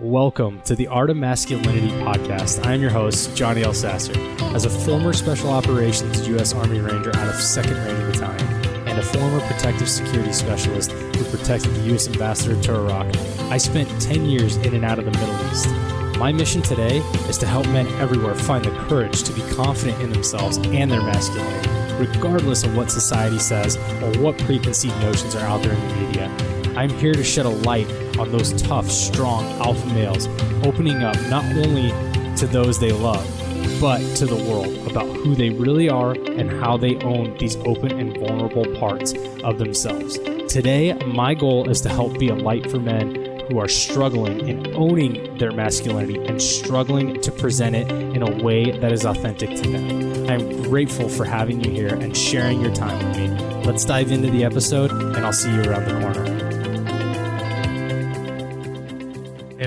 Welcome to the Art of Masculinity podcast. I am your host, Johnny L. Sasser. As a former Special Operations U.S. Army Ranger out of 2nd Ranger Battalion and a former protective security specialist who protected the U.S. Ambassador to Iraq, I spent 10 years in and out of the Middle East. My mission today is to help men everywhere find the courage to be confident in themselves and their masculinity, regardless of what society says or what preconceived notions are out there in the media. I'm here to shed a light on those tough, strong alpha males, opening up not only to those they love, but to the world about who they really are and how they own these open and vulnerable parts of themselves. Today, my goal is to help be a light for men who are struggling in owning their masculinity and struggling to present it in a way that is authentic to them. I'm grateful for having you here and sharing your time with me. Let's dive into the episode, and I'll see you around the corner.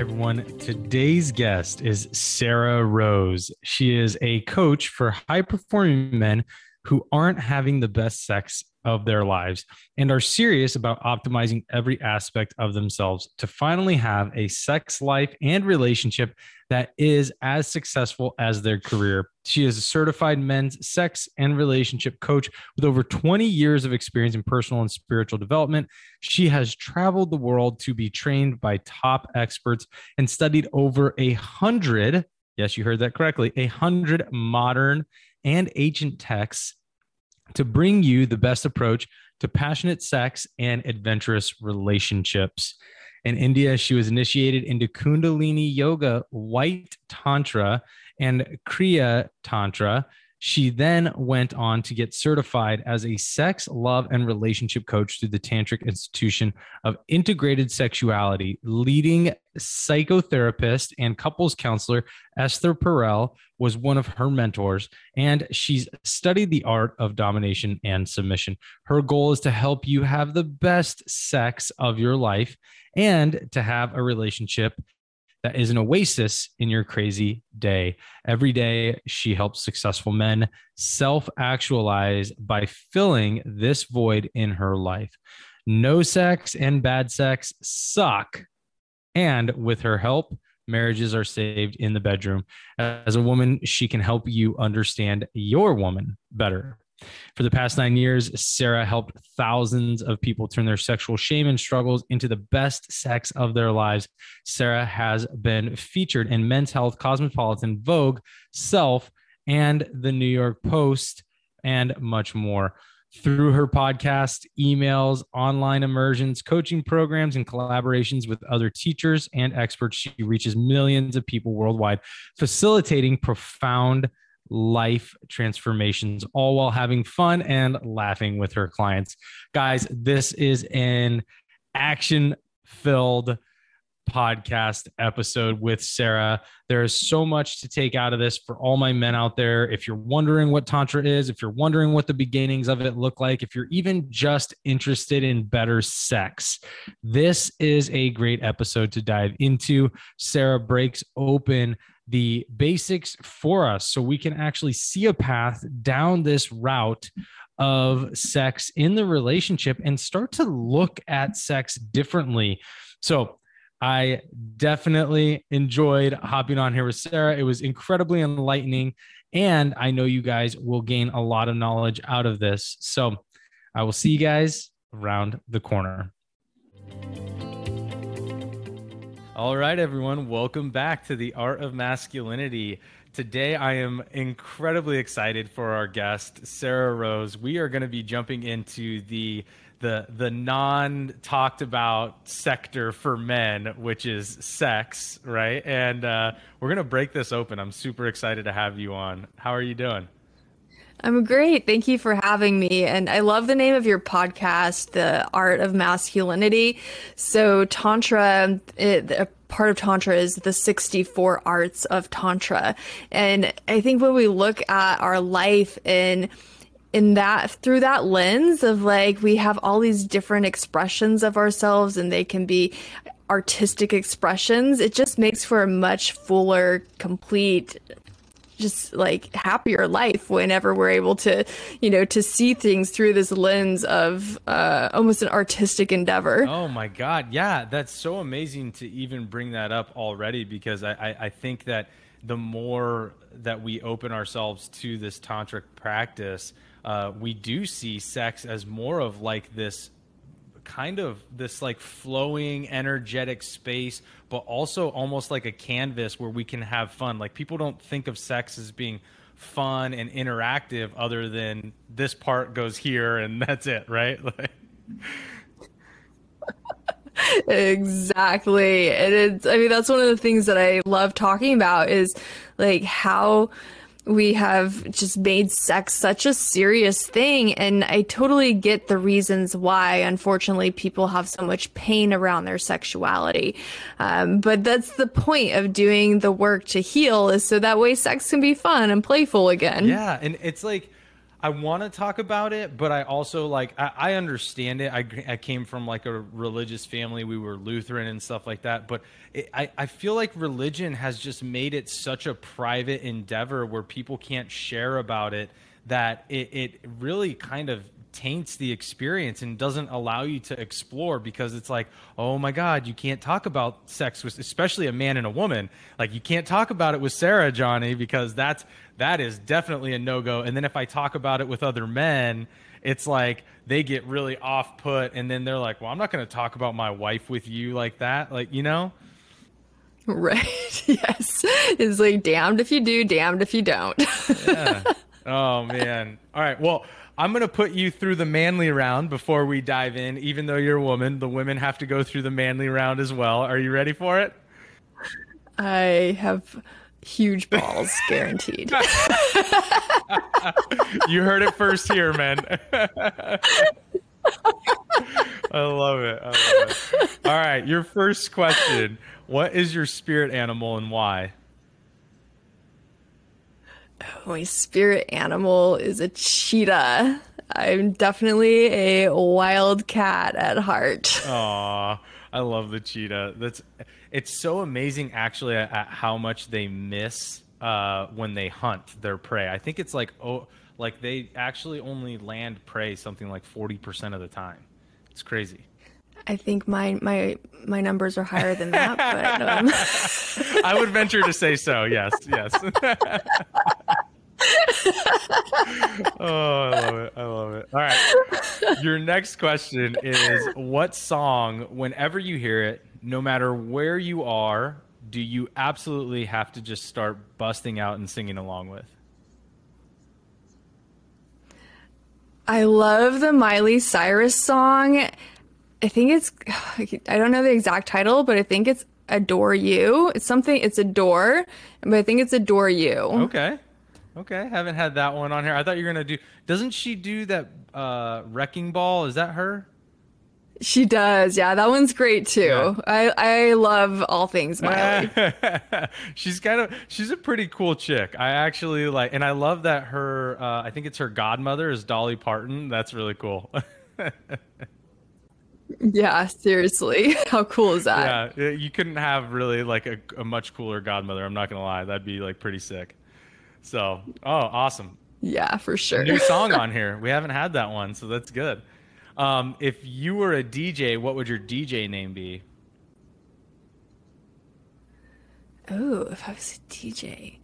Everyone. Today's guest is Sarrah Rose. She is a coach for high performing men who aren't having the best sex of their lives and are serious about optimizing every aspect of themselves to finally have a sex life and relationship that is as successful as their career. She is a certified men's sex and relationship coach with over 20 years of experience in personal and spiritual development. She has traveled the world to be trained by top experts and studied over a hundred, yes, you heard that correctly, a hundred modern and ancient texts to bring you the best approach to passionate sex and adventurous relationships. In India, she was initiated into Kundalini Yoga, White Tantra, and Kriya Tantra. She then went on to get certified as a sex, love, and relationship coach through the Tantric Institution of Integrated Sexuality. Leading psychotherapist and couples counselor Esther Perel was one of her mentors, and she's studied the art of domination and submission. Her goal is to help you have the best sex of your life and to have a relationship that is an oasis in your crazy day. Every day, she helps successful men self actualize by filling this void in her life. No sex and bad sex suck. And with her help, marriages are saved in the bedroom. As a woman, she can help you understand your woman better. For the past nine years, Sarrah helped thousands of people turn their sexual shame and struggles into the best sex of their lives. Sarrah has been featured in Men's Health, Cosmopolitan, Vogue, Self, and the New York Post, and much more. Through her podcast, emails, online immersions, coaching programs, and collaborations with other teachers and experts, she reaches millions of people worldwide, facilitating profound life transformations, all while having fun and laughing with her clients. Guys, this is an action filled podcast episode with Sarrah. There is so much to take out of this for all my men out there. If you're wondering what Tantra is, if you're wondering what the beginnings of it look like, if you're even just interested in better sex, this is a great episode to dive into. Sarrah breaks open the basics for us so we can actually see a path down this route of sex in the relationship and start to look at sex differently. So, I definitely enjoyed hopping on here with Sarrah. It was incredibly enlightening. And I know you guys will gain a lot of knowledge out of this. So I will see you guys around the corner. All right, everyone, welcome back to the Art of Masculinity. Today, I am incredibly excited for our guest, Sarrah Rose. We are going to be jumping into the the the non talked about sector for men, which is sex, right? And uh, we're going to break this open. I'm super excited to have you on. How are you doing? I'm great. Thank you for having me. And I love the name of your podcast, The Art of Masculinity. So, Tantra, it, a part of Tantra is the 64 arts of Tantra. And I think when we look at our life in in that through that lens of like we have all these different expressions of ourselves and they can be artistic expressions it just makes for a much fuller complete just like happier life whenever we're able to, you know, to see things through this lens of uh, almost an artistic endeavor. Oh my God. Yeah. That's so amazing to even bring that up already because I, I, I think that the more that we open ourselves to this tantric practice, uh, we do see sex as more of like this kind of this like flowing energetic space but also almost like a canvas where we can have fun. Like people don't think of sex as being fun and interactive other than this part goes here and that's it right? Exactly. And it's i mean that's one of the things that i love talking about is like how we have just made sex such a serious thing. And I totally get the reasons why, unfortunately, people have so much pain around their sexuality. Um, but that's the point of doing the work to heal is so that way sex can be fun and playful again. Yeah. And it's like, I want to talk about it, but I also like I, I understand it. I, I came from like a religious family. We were Lutheran and stuff like that. But it, I I feel like religion has just made it such a private endeavor where people can't share about it. That it it really kind of taints the experience and doesn't allow you to explore because it's like, oh my God, you can't talk about sex with, especially a man and a woman. Like you can't talk about it with Sarrah, Johnny, because that's that is definitely a no go. And then if I talk about it with other men, it's like they get really off put, and then they're like, well, I'm not going to talk about my wife with you like that, like you know. Right. yes. It's like damned if you do, damned if you don't. yeah. Oh man. All right. Well, I'm going to put you through the manly round before we dive in. Even though you're a woman, the women have to go through the manly round as well. Are you ready for it? I have huge balls guaranteed. you heard it first here, man. I love it. I love it. All right, your first question. What is your spirit animal and why? Oh, my spirit animal is a cheetah. I'm definitely a wild cat at heart. Aw, I love the cheetah. That's it's so amazing actually at, at how much they miss uh, when they hunt their prey. I think it's like oh, like they actually only land prey something like forty percent of the time. It's crazy. I think my my my numbers are higher than that, but um... I would venture to say so. Yes, yes. oh, I love it. I love it. All right. Your next question is what song, whenever you hear it, no matter where you are, do you absolutely have to just start busting out and singing along with? I love the Miley Cyrus song. I think it's I don't know the exact title, but I think it's Adore You. It's something it's Adore, but I think it's Adore You. Okay. Okay, haven't had that one on here. I thought you were gonna do. Doesn't she do that uh, wrecking ball? Is that her? She does. Yeah, that one's great too. Yeah. I I love all things Miley. she's kind of she's a pretty cool chick. I actually like, and I love that her. Uh, I think it's her godmother is Dolly Parton. That's really cool. yeah, seriously, how cool is that? Yeah, you couldn't have really like a, a much cooler godmother. I'm not gonna lie, that'd be like pretty sick. So, oh, awesome. Yeah, for sure. New song on here. We haven't had that one, so that's good. Um, if you were a DJ, what would your DJ name be? Oh, if I was a DJ,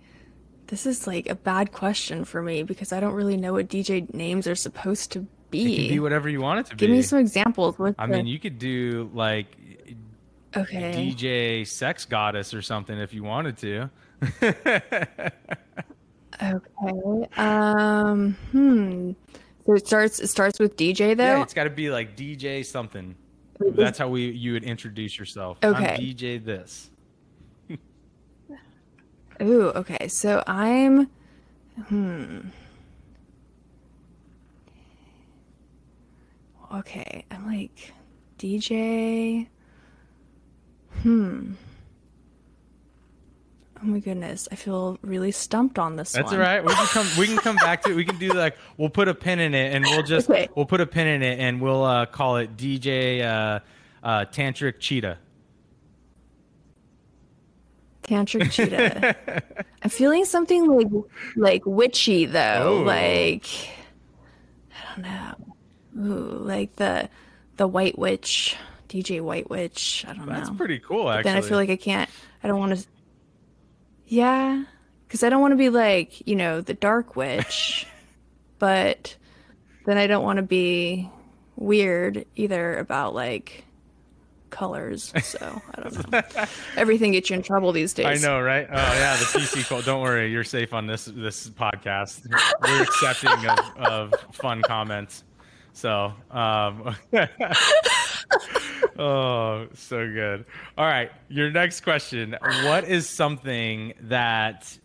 this is like a bad question for me because I don't really know what DJ names are supposed to be. Be whatever you want it to Give be. Give me some examples. What's I the... mean, you could do like okay DJ Sex Goddess or something if you wanted to. Okay. Um. Hmm. So it starts. It starts with DJ though. Yeah, it's got to be like DJ something. That's how we you would introduce yourself. Okay. I'm DJ this. Ooh. Okay. So I'm. Hmm. Okay. I'm like DJ. Hmm. Oh my goodness, I feel really stumped on this That's one. all right. We can come. We can come back to it. We can do like we'll put a pin in it, and we'll just okay. we'll put a pin in it, and we'll uh, call it DJ uh, uh, Tantric Cheetah. Tantric cheetah. I'm feeling something like like witchy though. Ooh. Like I don't know. Ooh, like the the White Witch, DJ White Witch. I don't That's know. That's pretty cool, But actually. then I feel like I can't. I don't want to. Yeah, because I don't want to be like you know the Dark Witch, but then I don't want to be weird either about like colors. So I don't know. Everything gets you in trouble these days. I know, right? Oh yeah, the PC call. Don't worry, you're safe on this this podcast. We're accepting of, of fun comments. So, um, oh, so good. All right, your next question: What is something that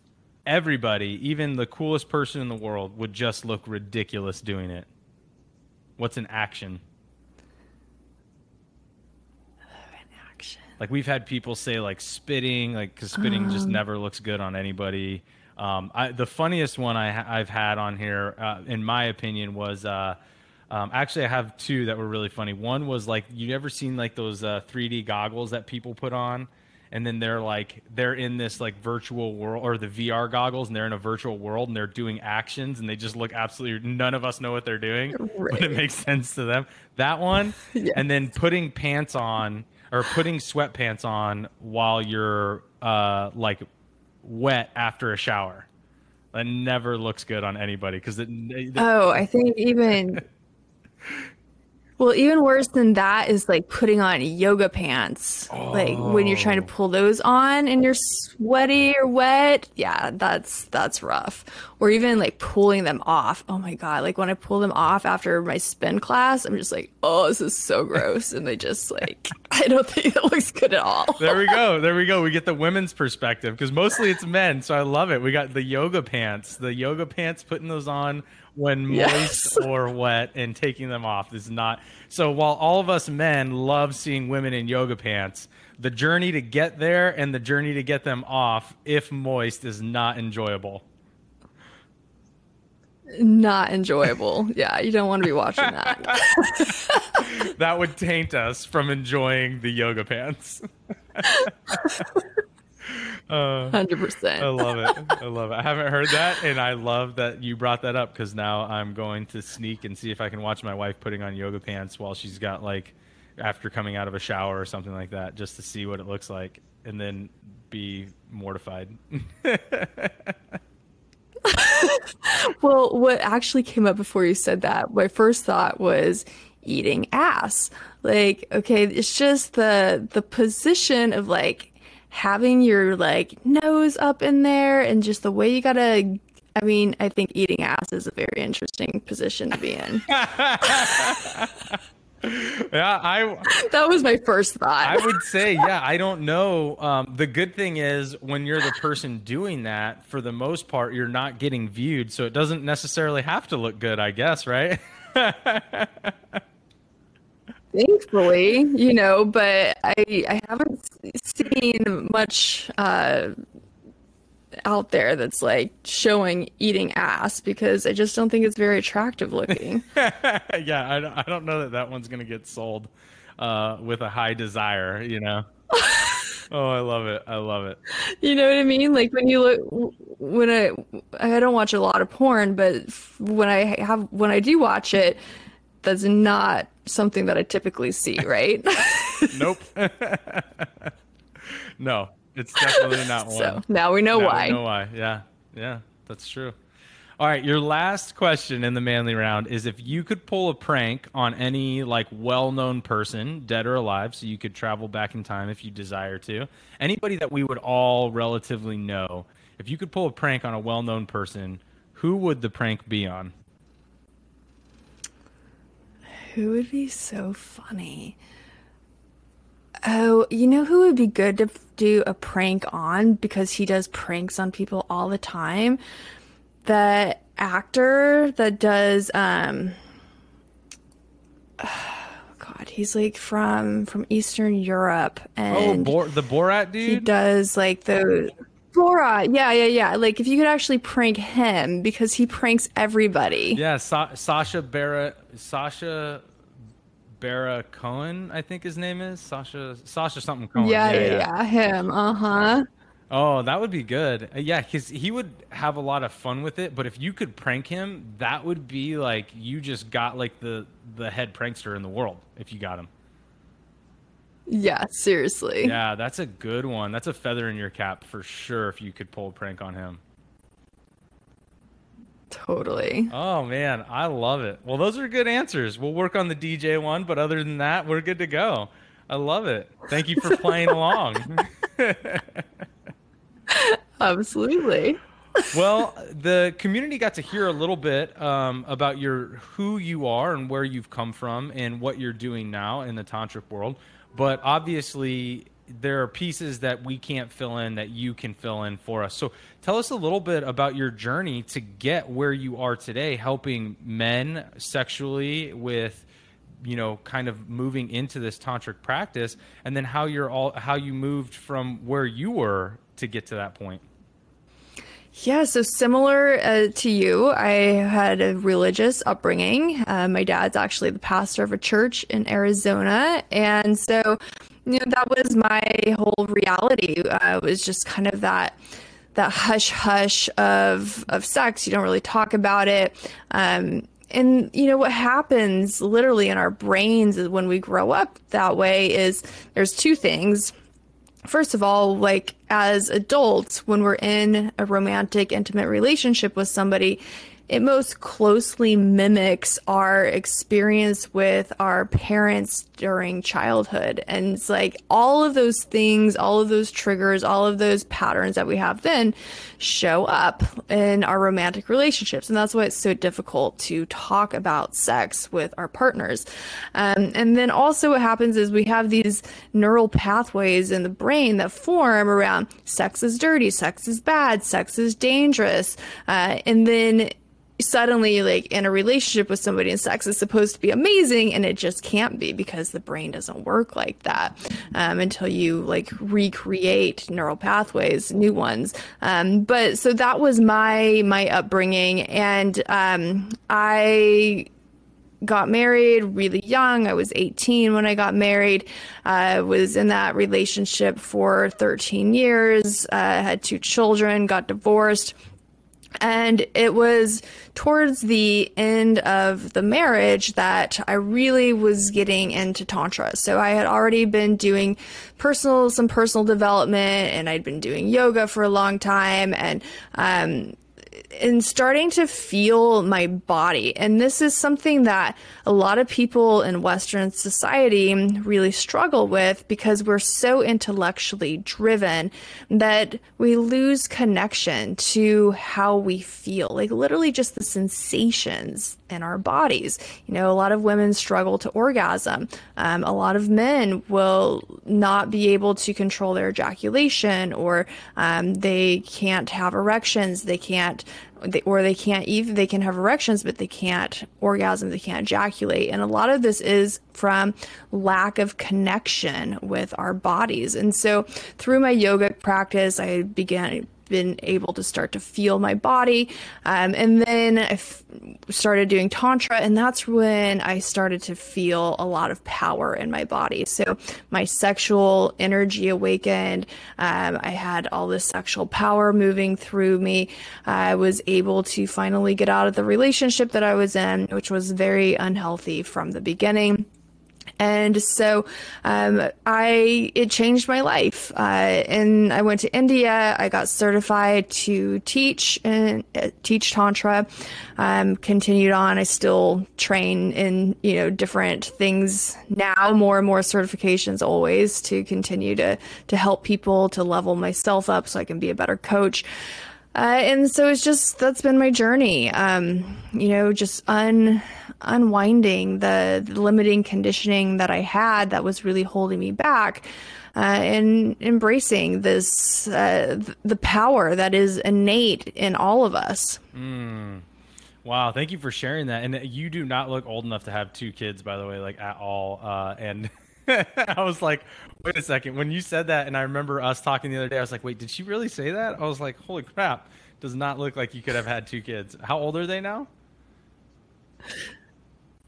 everybody, even the coolest person in the world, would just look ridiculous doing it? What's an action? Action. Like we've had people say like spitting, like because spitting Um. just never looks good on anybody. Um, I, the funniest one I, I've had on here, uh, in my opinion, was uh, um, actually I have two that were really funny. One was like you ever seen like those uh, 3D goggles that people put on, and then they're like they're in this like virtual world or the VR goggles, and they're in a virtual world and they're doing actions, and they just look absolutely none of us know what they're doing, but it makes sense to them. That one, and then putting pants on or putting sweatpants on while you're uh, like wet after a shower. That never looks good on anybody because it, it- Oh, I think even. Well, even worse than that is like putting on yoga pants. Like when you're trying to Oh. pull those on and you're sweaty or wet. Yeah, that's that's rough. Or even like pulling them off. Oh my god, like when I pull them off after my spin class, I'm just like, "Oh, this is so gross." And they just like I don't think it looks good at all. there we go. There we go. We get the women's perspective because mostly it's men. So I love it. We got the yoga pants. The yoga pants, putting those on when moist Yes. or wet and taking them off is not. So while all of us men love seeing women in yoga pants, the journey to get there and the journey to get them off, if moist, is not enjoyable. Not enjoyable. Yeah, you don't want to be watching that. That would taint us from enjoying the yoga pants. Uh, 100%. I love it. I love it. I haven't heard that, and I love that you brought that up because now I'm going to sneak and see if I can watch my wife putting on yoga pants while she's got like after coming out of a shower or something like that, just to see what it looks like, and then be mortified. Well, what actually came up before you said that, my first thought was eating ass. Like, okay, it's just the the position of like having your like nose up in there and just the way you gotta I mean, I think eating ass is a very interesting position to be in. yeah, I that was my first thought. I would say, yeah, I don't know. Um, the good thing is when you're the person doing that, for the most part, you're not getting viewed, so it doesn't necessarily have to look good, I guess, right? thankfully, you know, but I I haven't seen much uh out there that's like showing eating ass because I just don't think it's very attractive looking. yeah, I don't, I don't know that that one's gonna get sold uh, with a high desire, you know. oh, I love it. I love it. you know what I mean? Like when you look when I I don't watch a lot of porn, but when I have when I do watch it, that's not something that I typically see, right? Nope. no, it's definitely not one. so now we know Now we why. know why. Yeah, yeah, that's true. All right, your last question in the manly round is if you could pull a prank on any like well-known person, dead or alive, so you could travel back in time if you desire to. Anybody that we would all relatively know. If you could pull a prank on a well-known person, who would the prank be on? Who would be so funny? Oh, you know who would be good to do a prank on because he does pranks on people all the time? The actor that does um God, he's like from from Eastern Europe Oh, and Bor- the Borat dude? he does like the Borat. Yeah, yeah, yeah. Like if you could actually prank him because he pranks everybody. Yeah, Sa- Sacha Baron, Sacha Baron Cohen, I think his name is Sacha Sacha something Cohen. Yeah, yeah, yeah, him. Uh huh. Oh, that would be good. Uh, yeah, because he would have a lot of fun with it. But if you could prank him, that would be like you just got like the the head prankster in the world if you got him. Yeah, seriously. Yeah, that's a good one. That's a feather in your cap for sure if you could pull a prank on him. Totally. Oh man, I love it. Well, those are good answers. We'll work on the DJ one, but other than that, we're good to go. I love it. Thank you for playing along. Absolutely. well, the community got to hear a little bit um, about your who you are and where you've come from and what you're doing now in the tantric world. But obviously, there are pieces that we can't fill in that you can fill in for us. So, tell us a little bit about your journey to get where you are today, helping men sexually with you know kind of moving into this tantric practice and then how you're all how you moved from where you were to get to that point yeah, so similar uh, to you, I had a religious upbringing. Uh, my dad's actually the pastor of a church in Arizona. And so, you know, that was my whole reality. Uh, it was just kind of that that hush hush of of sex. You don't really talk about it. Um, and you know what happens literally in our brains when we grow up that way is there's two things first of all, like as adults, when we're in a romantic, intimate relationship with somebody, it most closely mimics our experience with our parents during childhood. And it's like all of those things, all of those triggers, all of those patterns that we have then show up in our romantic relationships. And that's why it's so difficult to talk about sex with our partners. Um, and then also, what happens is we have these neural pathways in the brain that form around sex is dirty, sex is bad, sex is dangerous. Uh, and then suddenly like in a relationship with somebody and sex is supposed to be amazing and it just can't be because the brain doesn't work like that um, until you like recreate neural pathways new ones um, but so that was my my upbringing and um, i got married really young. I was 18 when I got married. I uh, was in that relationship for 13 years, uh, had two children, got divorced. And it was towards the end of the marriage that I really was getting into Tantra. So I had already been doing personal, some personal development, and I'd been doing yoga for a long time. And um, and starting to feel my body. And this is something that a lot of people in Western society really struggle with because we're so intellectually driven that we lose connection to how we feel, like literally just the sensations in our bodies. You know, a lot of women struggle to orgasm. Um, a lot of men will not be able to control their ejaculation, or um, they can't have erections. They can't, they, or they can't even they can have erections, but they can't orgasm. They can't ejaculate, and a lot of this is from lack of connection with our bodies. And so, through my yoga practice, I began been able to start to feel my body. Um, and then I f- started doing Tantra, and that's when I started to feel a lot of power in my body. So my sexual energy awakened. Um, I had all this sexual power moving through me. I was able to finally get out of the relationship that I was in, which was very unhealthy from the beginning and so um, I it changed my life. Uh, and I went to India. I got certified to teach and uh, teach tantra. Um, continued on. I still train in you know different things now. More and more certifications always to continue to to help people to level myself up so I can be a better coach. Uh, and so it's just that's been my journey. Um, you know, just un unwinding the, the, limiting conditioning that I had that was really holding me back, uh, and embracing this uh, the power that is innate in all of us. Mm. Wow, thank you for sharing that. And you do not look old enough to have two kids, by the way, like at all. Uh, and I was like, wait a second. When you said that, and I remember us talking the other day, I was like, wait, did she really say that? I was like, holy crap. Does not look like you could have had two kids. How old are they now?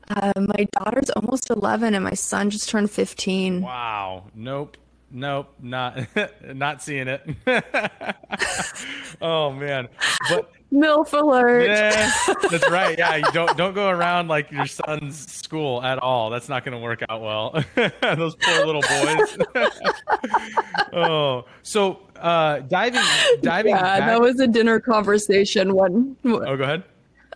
Uh, my daughter's almost 11 and my son just turned 15. Wow. Nope. Nope, not not seeing it. oh man, but milf alert. Yeah, that's right. Yeah, you don't don't go around like your son's school at all. That's not going to work out well. Those poor little boys. oh, so uh, diving diving. Yeah, back... that was a dinner conversation. One. Oh, go ahead.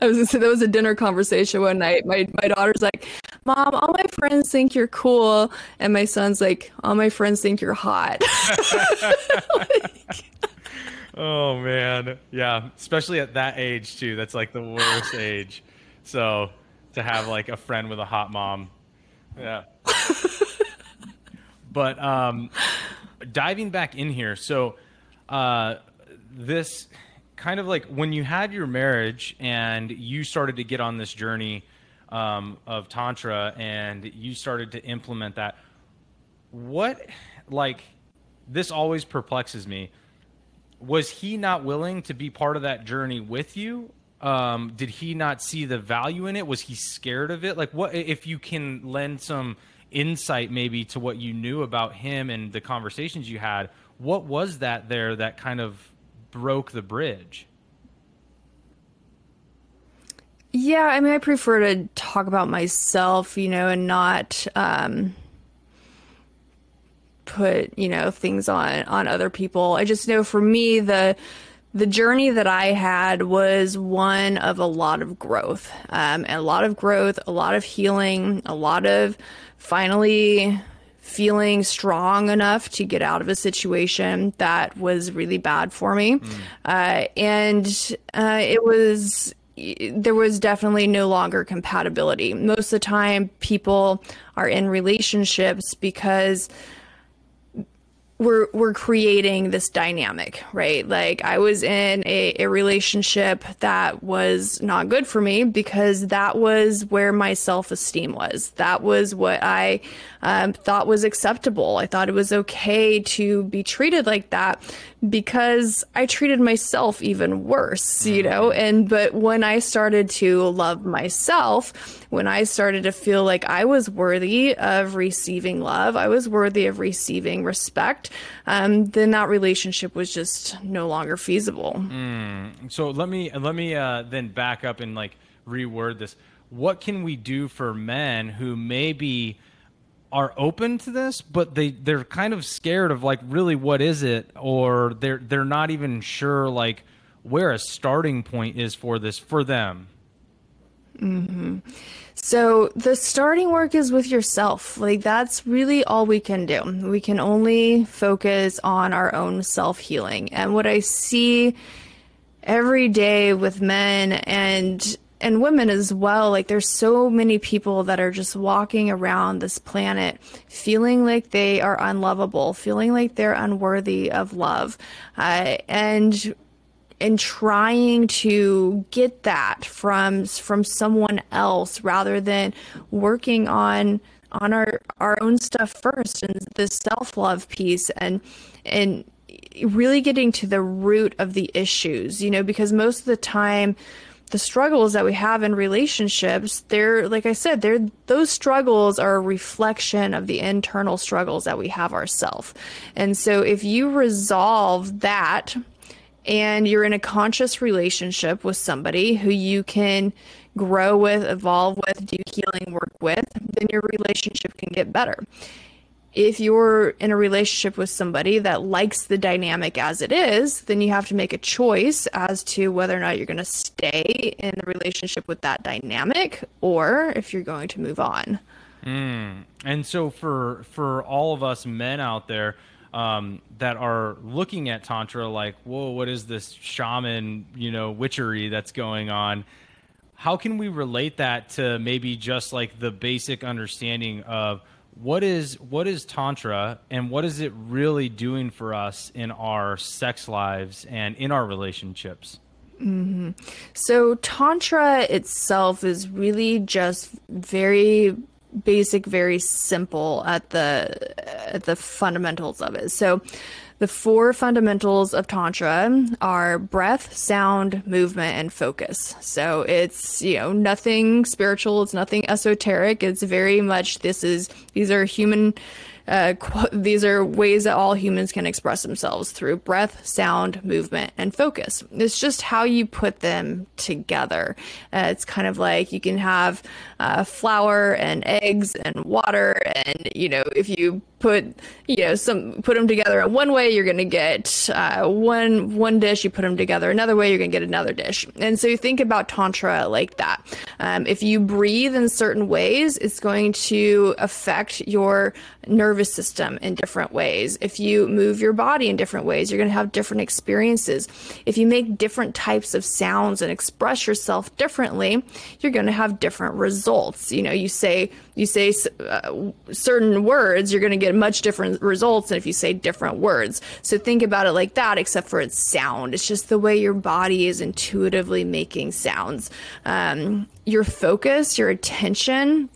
I was gonna say that was a dinner conversation one night. My my daughter's like, "Mom, all my friends think you're cool," and my son's like, "All my friends think you're hot." like... oh man, yeah, especially at that age too. That's like the worst age. So to have like a friend with a hot mom, yeah. but um, diving back in here, so uh, this kind of like when you had your marriage and you started to get on this journey um, of tantra and you started to implement that what like this always perplexes me. Was he not willing to be part of that journey with you? Um, did he not see the value in it? Was he scared of it? Like what if you can lend some insight maybe to what you knew about him and the conversations you had what was that there that kind of broke the bridge? Yeah, I mean, I prefer to talk about myself, you know, and not um, put, you know, things on on other people. I just know for me, the the journey that I had was one of a lot of growth, um, a lot of growth, a lot of healing, a lot of finally feeling strong enough to get out of a situation that was really bad for me. Mm. Uh, and uh, it was, there was definitely no longer compatibility. Most of the time, people are in relationships because we're we're creating this dynamic, right? Like I was in a, a relationship that was not good for me because that was where my self esteem was. That was what I um, thought was acceptable. I thought it was okay to be treated like that because I treated myself even worse, you know? Mm-hmm. And, but when I started to love myself, when I started to feel like I was worthy of receiving love, I was worthy of receiving respect, um, then that relationship was just no longer feasible. Mm. So let me, let me, uh, then back up and like reword this. What can we do for men who maybe, are open to this, but they they're kind of scared of like really what is it, or they're they're not even sure like where a starting point is for this for them. Mm-hmm. So the starting work is with yourself. Like that's really all we can do. We can only focus on our own self healing. And what I see every day with men and and women as well like there's so many people that are just walking around this planet feeling like they are unlovable feeling like they're unworthy of love uh, and and trying to get that from from someone else rather than working on on our our own stuff first and the self-love piece and and really getting to the root of the issues you know because most of the time the struggles that we have in relationships, they're like I said, they're those struggles are a reflection of the internal struggles that we have ourselves. And so if you resolve that and you're in a conscious relationship with somebody who you can grow with, evolve with, do healing work with, then your relationship can get better if you're in a relationship with somebody that likes the dynamic as it is, then you have to make a choice as to whether or not you're going to stay in the relationship with that dynamic or if you're going to move on. Mm. And so for for all of us men out there um, that are looking at tantra like, whoa, what is this shaman, you know, witchery that's going on? How can we relate that to maybe just like the basic understanding of what is what is tantra and what is it really doing for us in our sex lives and in our relationships mm-hmm. so tantra itself is really just very basic very simple at the at the fundamentals of it so the four fundamentals of Tantra are breath, sound, movement, and focus. So it's, you know, nothing spiritual, it's nothing esoteric. It's very much this is, these are human uh, qu- these are ways that all humans can express themselves through breath, sound, movement, and focus. It's just how you put them together. Uh, it's kind of like you can have uh, flour and eggs and water, and you know if you put you know some put them together. One way you're going to get uh, one one dish you put them together. Another way you're going to get another dish. And so you think about tantra like that. Um, if you breathe in certain ways it's going to affect your nervous system in different ways. If you move your body in different ways you're going to have different experiences. If you make different types of sounds and express yourself differently you're going to have different results. You know you say you say uh, certain words, you're going to get much different results than if you say different words. So think about it like that, except for its sound. It's just the way your body is intuitively making sounds. Um, your focus, your attention,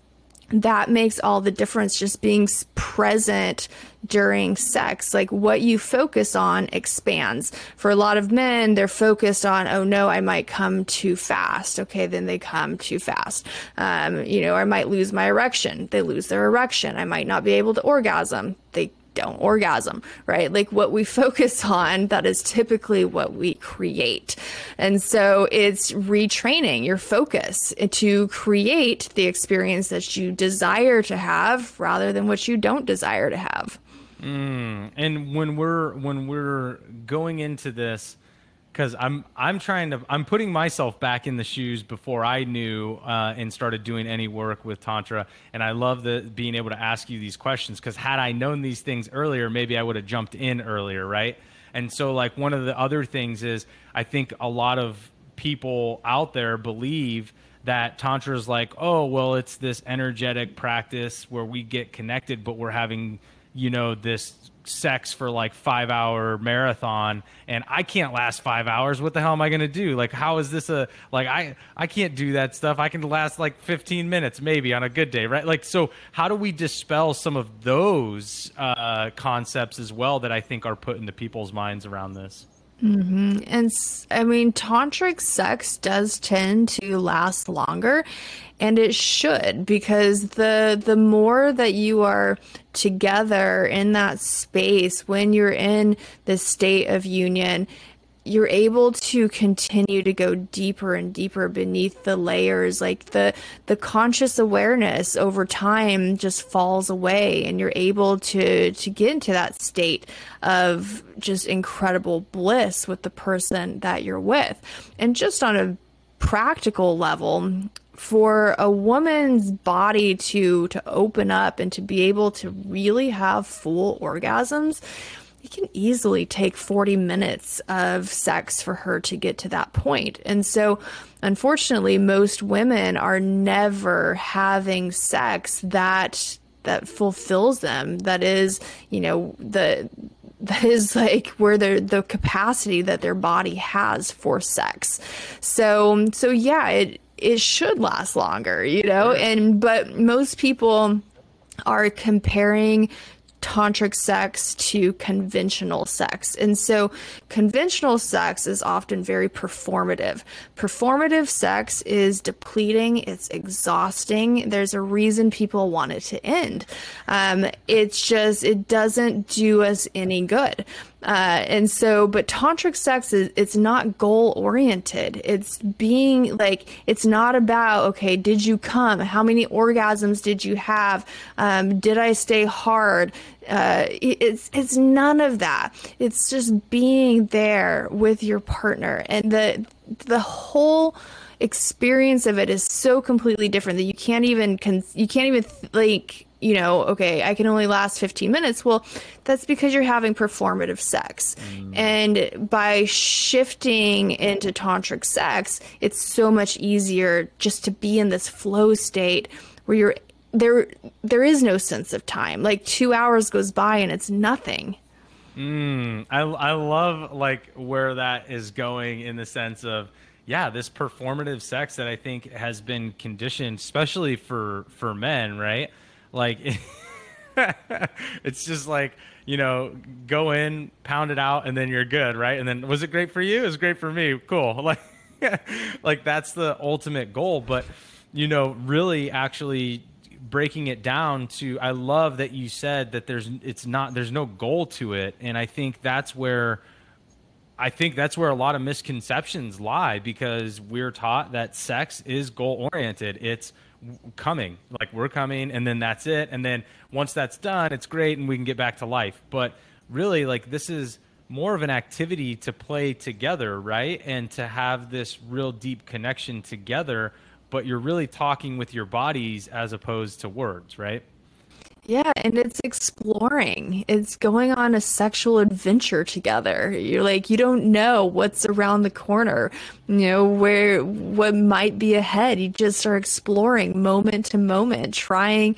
that makes all the difference just being present during sex. Like what you focus on expands. For a lot of men, they're focused on, oh no, I might come too fast. Okay, then they come too fast. Um, you know, I might lose my erection. They lose their erection. I might not be able to orgasm. They don't orgasm, right? Like what we focus on, that is typically what we create. And so it's retraining your focus to create the experience that you desire to have rather than what you don't desire to have. Mm, and when we're when we're going into this, because I'm I'm trying to I'm putting myself back in the shoes before I knew uh, and started doing any work with tantra, and I love the being able to ask you these questions because had I known these things earlier, maybe I would have jumped in earlier, right? And so like one of the other things is I think a lot of people out there believe that tantra is like oh well it's this energetic practice where we get connected but we're having you know this sex for like five hour marathon and i can't last five hours. What the hell am i going to do? Like how is this a like i i can't do that stuff. I can last like 15 minutes maybe on a good day right? Like so how do we dispel some of those uh, concepts as well that i think are put into people's minds around this Mm-hmm. And I mean, tantric sex does tend to last longer, and it should because the the more that you are together in that space when you're in the state of union you're able to continue to go deeper and deeper beneath the layers. Like the the conscious awareness over time just falls away and you're able to to get into that state of just incredible bliss with the person that you're with. And just on a practical level for a woman's body to to open up and to be able to really have full orgasms it can easily take 40 minutes of sex for her to get to that point. And so, unfortunately, most women are never having sex that that fulfills them that is, you know, the that is like where the the capacity that their body has for sex. So so yeah, it it should last longer, you know? And but most people are comparing tantric sex to conventional sex. And so conventional sex is often very performative. Performative sex is depleting, it's exhausting. There's a reason people want it to end. Um, it's just, it doesn't do us any good. Uh, and so, but tantric sex is it's not goal oriented. It's being like it's not about okay, did you come? How many orgasms did you have? Um, did I stay hard? Uh, it's it's none of that. It's just being there with your partner, and the the whole experience of it is so completely different that you can't even con- you can't even th- like you know, okay, I can only last 15 minutes. Well, that's because you're having performative sex. Mm. And by shifting into tantric sex, it's so much easier just to be in this flow state where you're there there is no sense of time. Like 2 hours goes by and it's nothing. Mm, I I love like where that is going in the sense of yeah, this performative sex that I think has been conditioned, especially for for men, right? Like it's just like you know, go in, pound it out, and then you're good, right? And then was it great for you? It was great for me. Cool. Like, like that's the ultimate goal. But you know, really, actually breaking it down to I love that you said that there's it's not there's no goal to it and I think that's where I think that's where a lot of misconceptions lie because we're taught that sex is goal oriented. It's coming, like we're coming, and then that's it. And then once that's done, it's great and we can get back to life. But really, like this is more of an activity to play together, right? And to have this real deep connection together. But you're really talking with your bodies as opposed to words, right? Yeah, and it's exploring. It's going on a sexual adventure together. You're like you don't know what's around the corner, you know, where what might be ahead. You just are exploring moment to moment, trying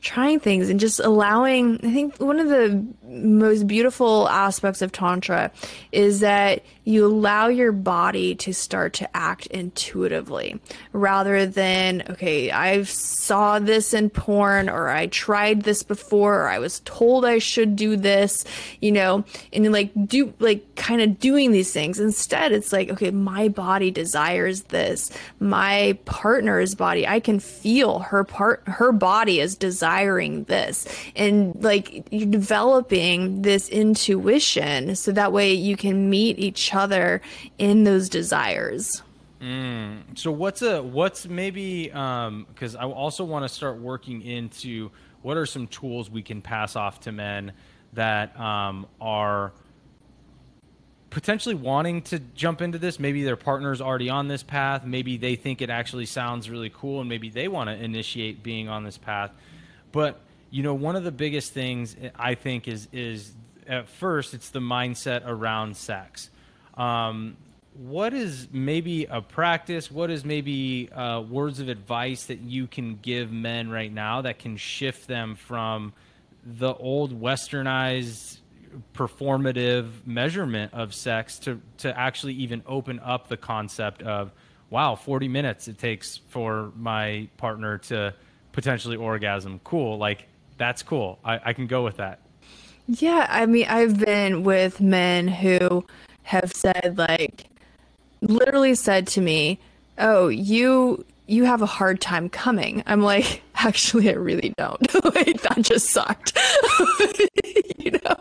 trying things and just allowing i think one of the most beautiful aspects of tantra is that you allow your body to start to act intuitively rather than okay i saw this in porn or i tried this before or i was told i should do this you know and like do like kind of doing these things. Instead it's like okay my body desires this. My partner's body i can feel her part her body is desiring this. And like you're developing this intuition so that way you can meet each other in those desires. Mm. So what's a what's maybe because um, I also want to start working into what are some tools we can pass off to men that um, are potentially wanting to jump into this. Maybe their partner's already on this path. Maybe they think it actually sounds really cool, and maybe they want to initiate being on this path. But you know, one of the biggest things I think is is at first it's the mindset around sex um, what is maybe a practice? What is maybe uh, words of advice that you can give men right now that can shift them from the old westernized performative measurement of sex to, to actually even open up the concept of, wow, 40 minutes it takes for my partner to potentially orgasm. Cool. Like, that's cool. I, I can go with that. Yeah. I mean, I've been with men who have said like literally said to me, "Oh, you you have a hard time coming." I'm like, "Actually, I really don't." like that just sucked. you know.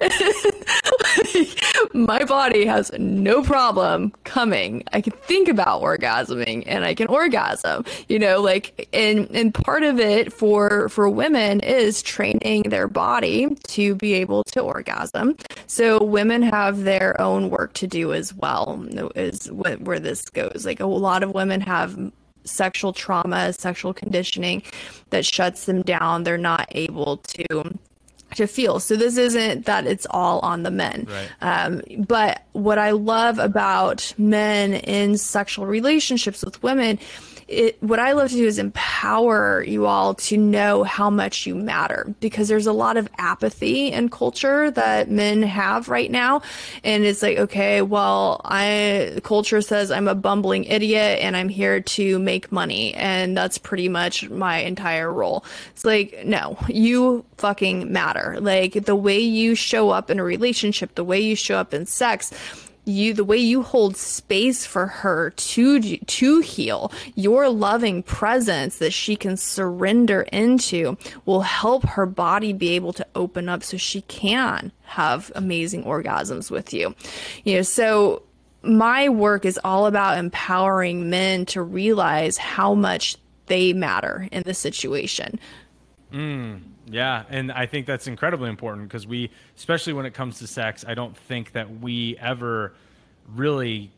my body has no problem coming. I can think about orgasming and I can orgasm, you know, like and and part of it for for women is training their body to be able to orgasm. So women have their own work to do as well. Is where this goes. Like a lot of women have sexual trauma, sexual conditioning that shuts them down. They're not able to to feel. So this isn't that it's all on the men. Right. Um, but what I love about men in sexual relationships with women it, what I love to do is empower you all to know how much you matter because there's a lot of apathy in culture that men have right now. And it's like, okay, well, I, culture says I'm a bumbling idiot and I'm here to make money. And that's pretty much my entire role. It's like, no, you fucking matter. Like the way you show up in a relationship, the way you show up in sex, you the way you hold space for her to to heal your loving presence that she can surrender into will help her body be able to open up so she can have amazing orgasms with you you know so my work is all about empowering men to realize how much they matter in the situation mm. Yeah, and I think that's incredibly important because we, especially when it comes to sex, I don't think that we ever really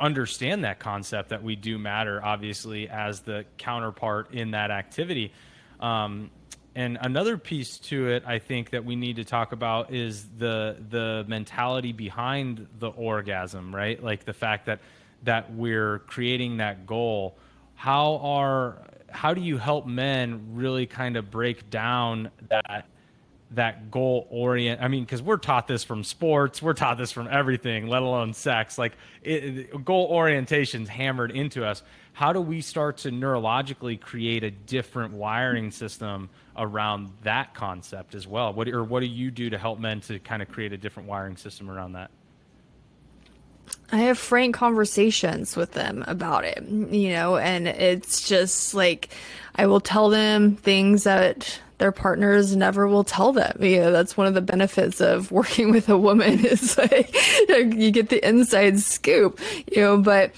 understand that concept that we do matter, obviously, as the counterpart in that activity. Um, and another piece to it, I think that we need to talk about is the the mentality behind the orgasm, right? Like the fact that that we're creating that goal. How are how do you help men really kind of break down that that goal orient i mean because we're taught this from sports we're taught this from everything let alone sex like it, goal orientation's hammered into us. How do we start to neurologically create a different wiring system around that concept as well? What or what do you do to help men to kind of create a different wiring system around that I have frank conversations with them about it, you know, and it's just like I will tell them things that their partners never will tell them. You know, that's one of the benefits of working with a woman is like you get the inside scoop, you know, but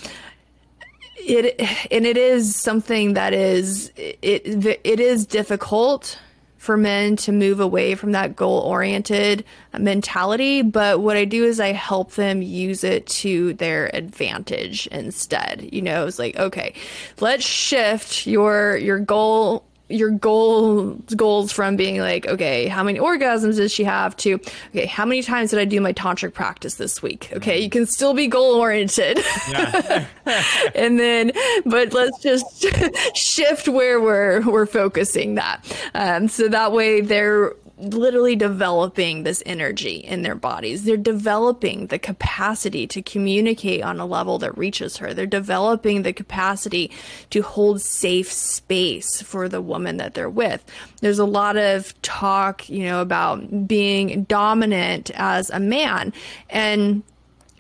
it and it is something that is it it is difficult for men to move away from that goal oriented mentality. But what I do is I help them use it to their advantage instead. You know, it's like, okay, let's shift your your goal your goal goals from being like, okay, how many orgasms does she have to, okay, how many times did I do my tantric practice this week? Okay, you can still be goal oriented. Yeah. and then, but let's just shift where we're we're focusing that. Um, so that way they're literally developing this energy in their bodies. They're developing the capacity to communicate on a level that reaches her. They're developing the capacity to hold safe space for the woman that they're with. There's a lot of talk, you know, about being dominant as a man. And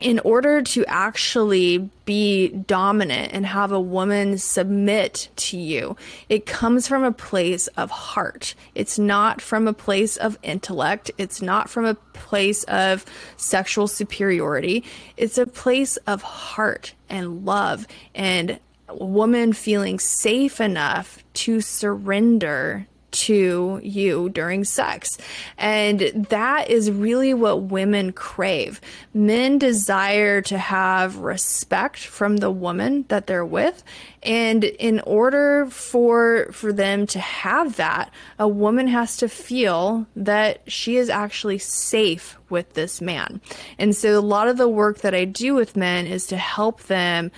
in order to actually be dominant and have a woman submit to you, it comes from a place of heart. It's not from a place of intellect. It's not from a place of sexual superiority. It's a place of heart and love and a woman feeling safe enough to surrender to you during sex. And that is really what women crave. Men desire to have respect from the woman that they're with. And in order for for them to have that, a woman has to feel that she is actually safe with this man. And so a lot of the work that I do with men is to help them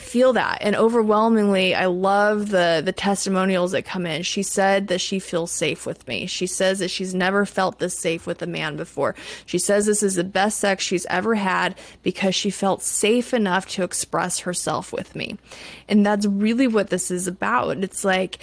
feel that. And overwhelmingly i love the the testimonials that come in. She said that she feels safe with me. She says that she's never felt this safe with a man before. She says this is the best sex she's ever had because she felt safe enough to express herself with me. And that's really what this is about. It's like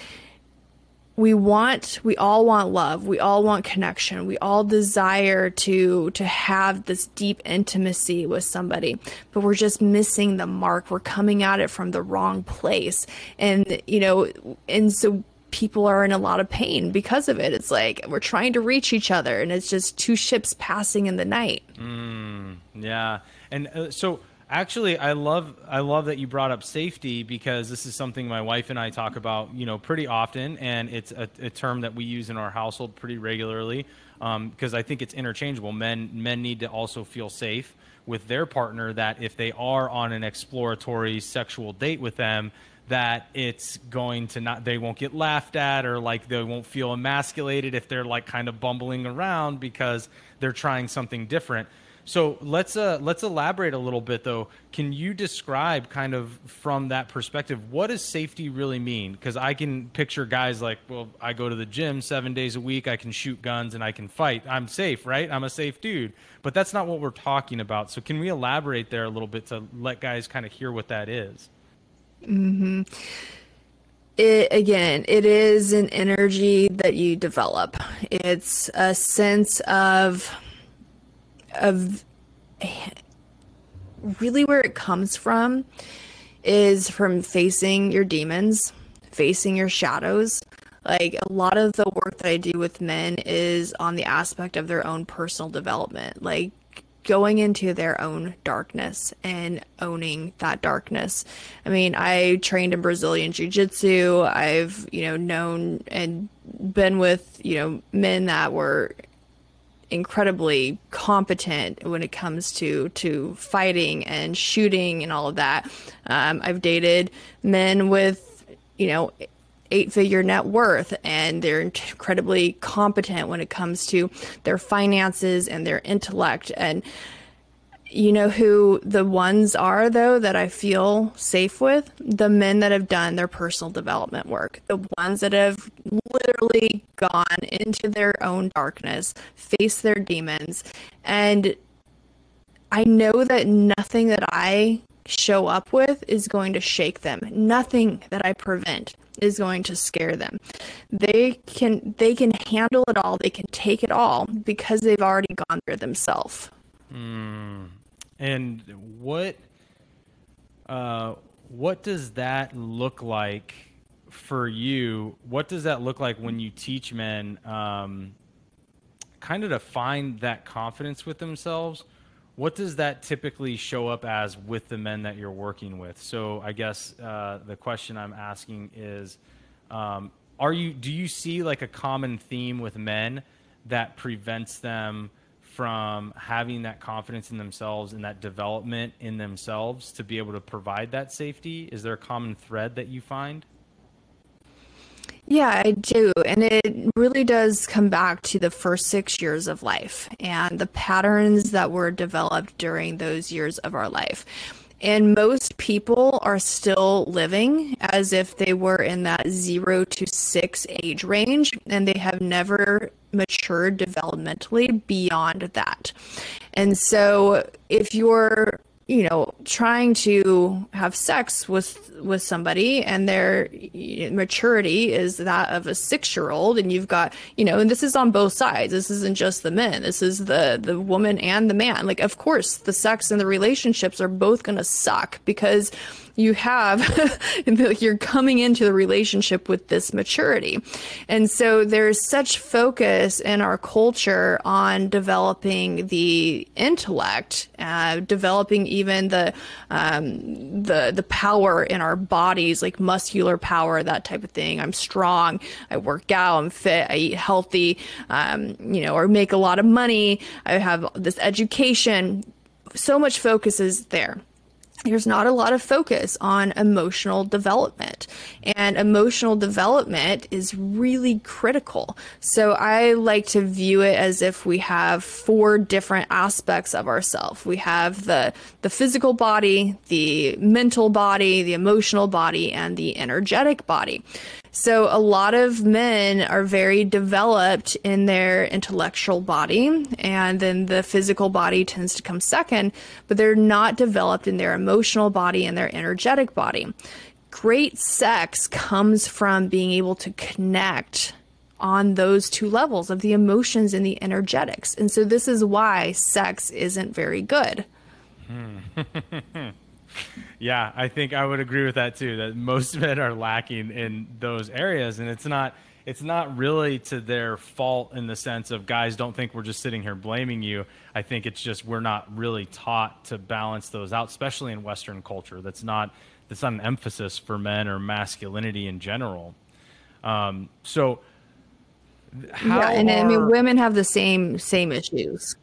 we want we all want love. We all want connection. We all desire to to have this deep intimacy with somebody but we're just missing the mark. We're coming at it from the wrong place. And you know and so people are in a lot of pain because of it. It's like we're trying to reach each other and it's just two ships passing in the night. Mm, yeah. And uh, so Actually, I love I love that you brought up safety because this is something my wife and I talk about, you know, pretty often, and it's a, a term that we use in our household pretty regularly because um, I think it's interchangeable. Men men need to also feel safe with their partner that if they are on an exploratory sexual date with them, that it's going to not they won't get laughed at or like they won't feel emasculated if they're like kind of bumbling around because they're trying something different so let's uh, let's elaborate a little bit though. Can you describe kind of from that perspective what does safety really mean? Because I can picture guys like, well, I go to the gym seven days a week, I can shoot guns and I can fight. I'm safe, right? I'm a safe dude. But that's not what we're talking about. So can we elaborate there a little bit to let guys kind of hear what that is? Hmm. It, again, it is an energy that you develop. It's a sense of of really where it comes from is from facing your demons, facing your shadows. Like a lot of the work that I do with men is on the aspect of their own personal development, like going into their own darkness and owning that darkness. I mean, I trained in Brazilian Jiu Jitsu. I've, you know, known and been with, you know, men that were incredibly competent when it comes to to fighting and shooting and all of that. Um, I've dated men with, you know, eight figure net worth and they're incredibly competent when it comes to their finances and their intellect and you know who the ones are though that I feel safe with? The men that have done their personal development work. The ones that have literally gone into their own darkness, faced their demons. And I know that nothing that I show up with is going to shake them. Nothing that I prevent is going to scare them. They can they can handle it all. They can take it all because they've already gone there themselves. Mm, And what uh, what does that look like for you? What does that look like when you teach men um, kind of to find that confidence with themselves? What does that typically show up as with the men that you're working with? So I guess uh, the question I'm asking is, um, are you do you see like a common theme with men that prevents them from having that confidence in themselves and that development in themselves to be able to provide that safety? Is there a common thread that you find? Yeah, I do. And it really does come back to the first six years of life and the patterns that were developed during those years of our life. And most people are still living as if they were in that zero to six age range, and they have never matured developmentally beyond that. And so, if you're you know trying to have sex with with somebody and their maturity is that of a 6-year-old and you've got you know and this is on both sides. This isn't just the men. This is the the woman and the man. Like of course the sex and the relationships are both going to suck because you have you're coming into the relationship with this maturity. And so there's such focus in our culture on developing the intellect uh, developing even the um, the the power in our bodies like muscular power that type of thing. I'm strong i work out i'm fit i eat healthy um, you know or make a lot of money. I have this education. So much focus is there there's not a lot of focus on emotional development. And emotional development is really critical. So I like to view it as if we have four different aspects of ourselves. We have the, the physical body, the mental body, the emotional body, and the energetic body. So a lot of men are very developed in their intellectual body, and then the physical body tends to come second, but they're not developed in their emotional body and their energetic body. Great sex comes from being able to connect on those two levels of the emotions and the energetics. And so this is why sex isn't very good. Yeah, I think I would agree with that too. That most men are lacking in those areas, and it's not it's not really to their fault in the sense of guys don't think we're just sitting here blaming you. I think it's just we're not really taught to balance those out, especially in Western culture. That's not that's not an emphasis for men or masculinity in general. Um, so, yeah, and are, I mean, women have the same same issues.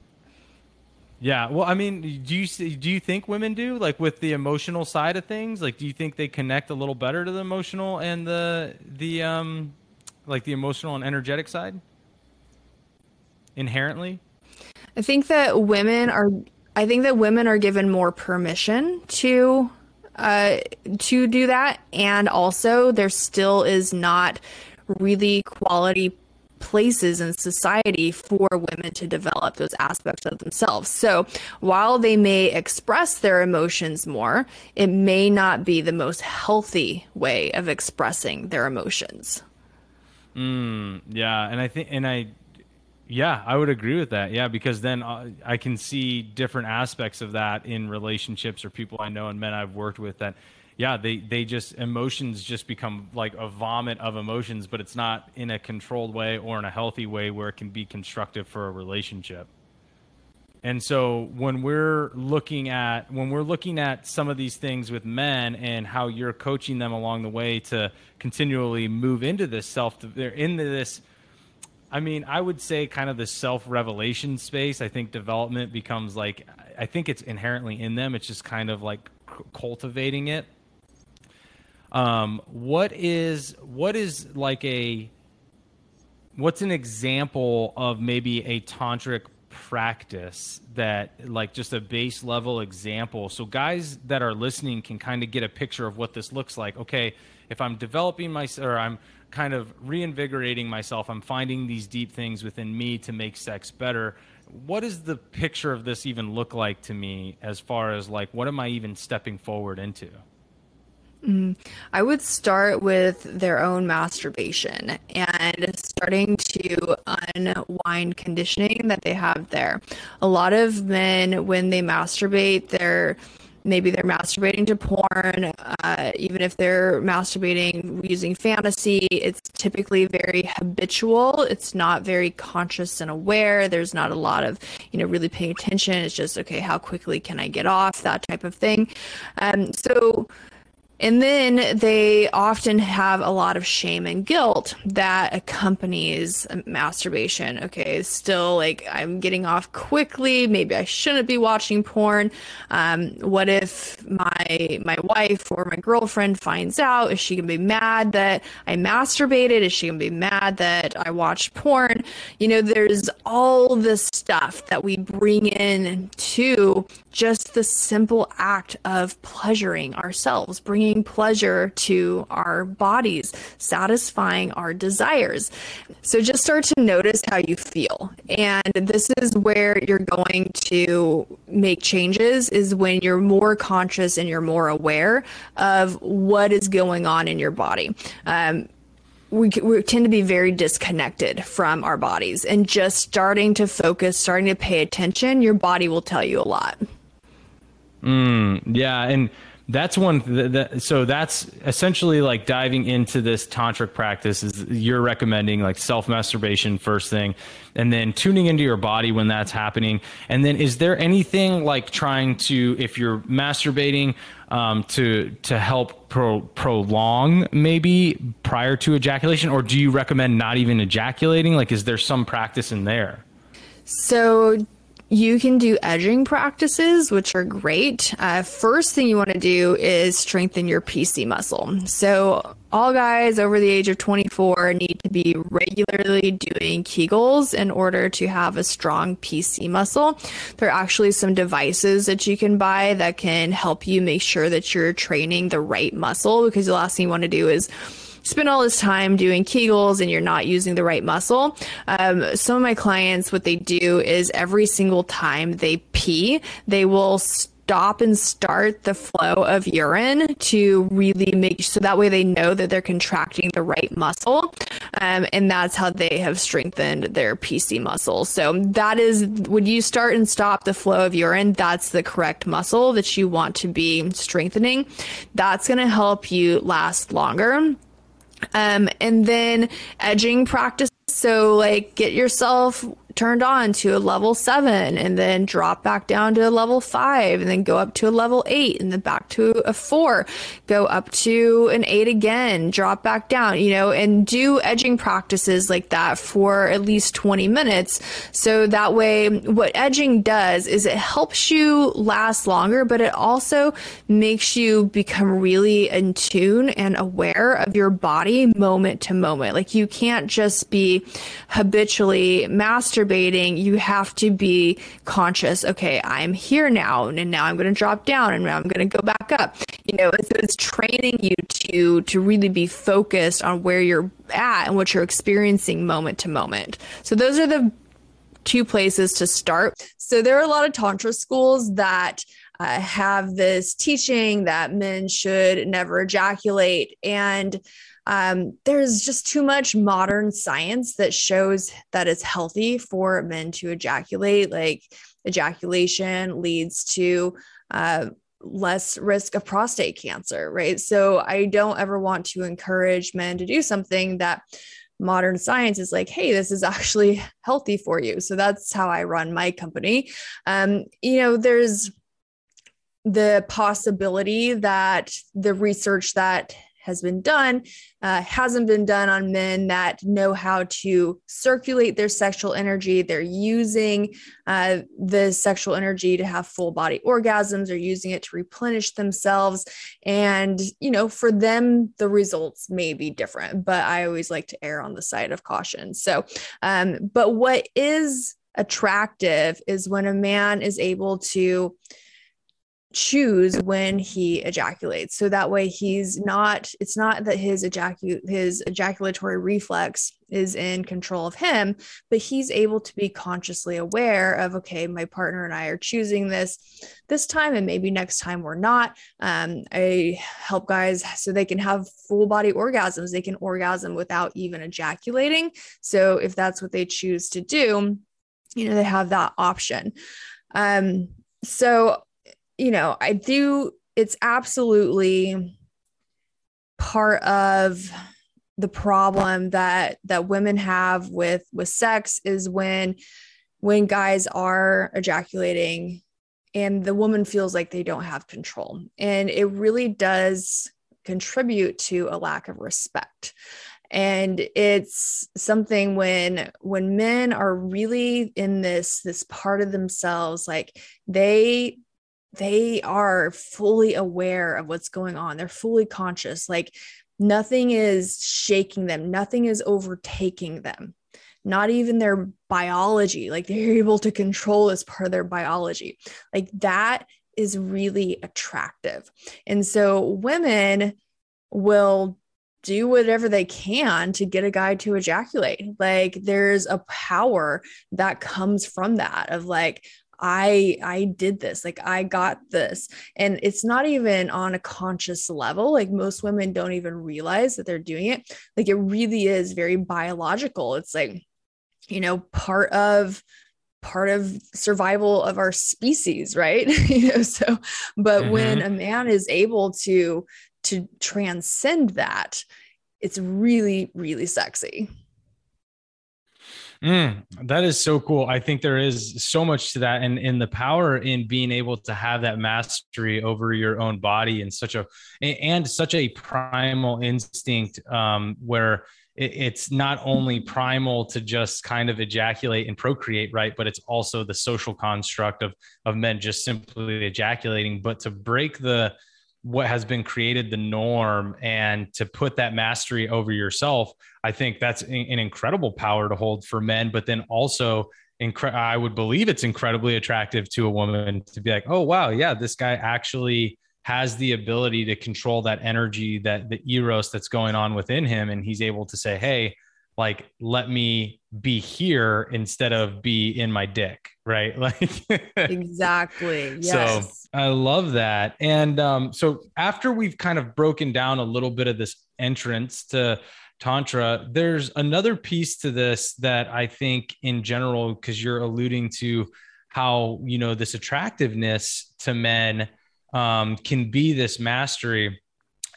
Yeah, well, I mean, do you do you think women do like with the emotional side of things? Like, do you think they connect a little better to the emotional and the the um, like the emotional and energetic side inherently? I think that women are. I think that women are given more permission to uh, to do that, and also there still is not really quality places in society for women to develop those aspects of themselves. So while they may express their emotions more, it may not be the most healthy way of expressing their emotions. Mm, yeah, and I think, and I, yeah, I would agree with that. Yeah, because then uh, I can see different aspects of that in relationships or people I know and men I've worked with that yeah, they they just emotions just become like a vomit of emotions, but it's not in a controlled way or in a healthy way where it can be constructive for a relationship. And so when we're looking at when we're looking at some of these things with men and how you're coaching them along the way to continually move into this self they're into this I mean, I would say kind of the self-revelation space. I think development becomes like I think it's inherently in them. It's just kind of like cultivating it um, what is what is like a what's an example of maybe a tantric practice that like just a base level example? So guys that are listening can kind of get a picture of what this looks like. Okay if i'm developing my or i'm kind of reinvigorating myself i'm finding these deep things within me to make sex better. What does the picture of this even look like to me as far as like what am i even stepping forward into Mm, I would start with their own masturbation and starting to unwind conditioning that they have there. A lot of men, when they masturbate, they're maybe they're masturbating to porn uh, even if they're masturbating using fantasy it's typically very habitual. It's not very conscious and aware. There's not a lot of you know really paying attention. It's just okay how quickly can i get off? That type of thing. Um, so and then they often have a lot of shame and guilt that accompanies masturbation. Okay, still like I'm getting off quickly. Maybe I shouldn't be watching porn. Um, what if my my wife or my girlfriend finds out? Is she gonna be mad that I masturbated? Is she gonna be mad that I watched porn? You know, there's all this stuff that we bring in to just the simple act of pleasuring ourselves, bringing pleasure to our bodies, satisfying our desires. So just start to notice how you feel. And this is where you're going to make changes is when you're more conscious and you're more aware of what is going on in your body. Um, we, we, tend to be very disconnected from our bodies and just starting to focus starting to pay attention your body will tell you a lot Mm, yeah, and that's one. Th- that, so that's essentially like diving into this tantric practice. Is you're recommending like self masturbation first thing, and then tuning into your body when that's happening. And then is there anything like trying to if you're masturbating um, to to help pro- prolong maybe prior to ejaculation, or do you recommend not even ejaculating? Like, is there some practice in there? So you can do edging practices, which are great. Uh, first thing you want to do is strengthen your PC muscle. So, all guys over the age of 24 need to be regularly doing Kegels in order to have a strong PC muscle. There are actually some devices that you can buy that can help you make sure that you're training the right muscle because the last thing you want to do is spend all this time doing Kegels and you're not using the right muscle. Um, some of my clients, what they do is every single time they pee, they will stop and start the flow of urine to really make so that way they know that they're contracting the right muscle. Um, and that's how they have strengthened their pc muscle. So that is when you start and stop the flow of urine that's the correct muscle that you want to be strengthening. That's going to help you last longer um, and then edging practice. So, like, get yourself turned on to a level seven and then drop back down to a level five and then go up to a level eight and then back to a four, go up to an eight again, drop back down, you know, and do edging practices like that for at least 20 minutes. So that way, what edging does is it helps you last longer, but it also makes you become really in tune and aware of your body moment to moment. Like you can't just be habitually masturbating masturbating, you have to be conscious. Okay, I'm here now, and now I'm going to drop down, and now I'm going to go back up. You know, so it's training you to to really be focused on where you're at and what you're experiencing moment to moment. So those are the two places to start. So there are a lot of tantra schools that uh, have this teaching that men should never ejaculate and um, there's just too much modern science that shows that it's healthy for men to ejaculate. Like ejaculation leads to uh, less risk of prostate cancer, right? So I don't ever want to encourage men to do something that modern science is like, hey, this is actually healthy for you. So that's how I run my company. Um, you know, there's the possibility that the research that has been done uh, hasn't been done on men that know how to circulate their sexual energy. They're using uh, the sexual energy to have full body orgasms, or using it to replenish themselves. And, you know, for them, the results may be different, but I always like to err on the side of caution. So, um, but what is attractive is when a man is able to choose when he ejaculates. So that way he's not it's not that his ejacu- his ejaculatory reflex is in control of him but he's able to be consciously aware of okay my partner and i are choosing this this time and maybe next time we're not. Um, i help guys so they can have full body orgasms. They can orgasm without even ejaculating. So if that's what they choose to do you know they have that option. Um, so you know, I do, it's absolutely part of the problem that that women have with with sex is when when guys are ejaculating and the woman feels like they don't have control. And it really does contribute to a lack of respect. And it's something when when men are really in this this part of themselves like they they are fully aware of what's going on. They're fully conscious. Like nothing is shaking them, nothing is overtaking them. Not even their biology. Like they're able to control as part of their biology. Like that is really attractive. And so women will do whatever they can to get a guy to ejaculate. Like there's a power that comes from that of like, I I did this like I got this. And it's not even on a conscious level like most women don't even realize that they're doing it. Like it really is very biological. It's like you know part of part of survival of our species right? You know so but mm-hmm. when a man is able to to transcend that it's really really sexy Mm, that is so cool. I think there is so much to that, and in the power in being able to have that mastery over your own body and such a and such a primal instinct um, where it's not only primal to just kind of ejaculate and procreate, right? But it's also the social construct of of men just simply ejaculating, but to break the what has been created the norm and to put that mastery over yourself i think that's an incredible power to hold for men but then also incre- i would believe it's incredibly attractive to a woman to be like oh wow yeah this guy actually has the ability to control that energy that the eros that's going on within him. And he's able to say hey like let me be here instead of be in my dick right? Like exactly. Yes. so i love that. And um, so after we've kind of broken down a little bit of this entrance to tantra there's another piece to this that i think in general because you're alluding to how you know this attractiveness to men um, can be this mastery.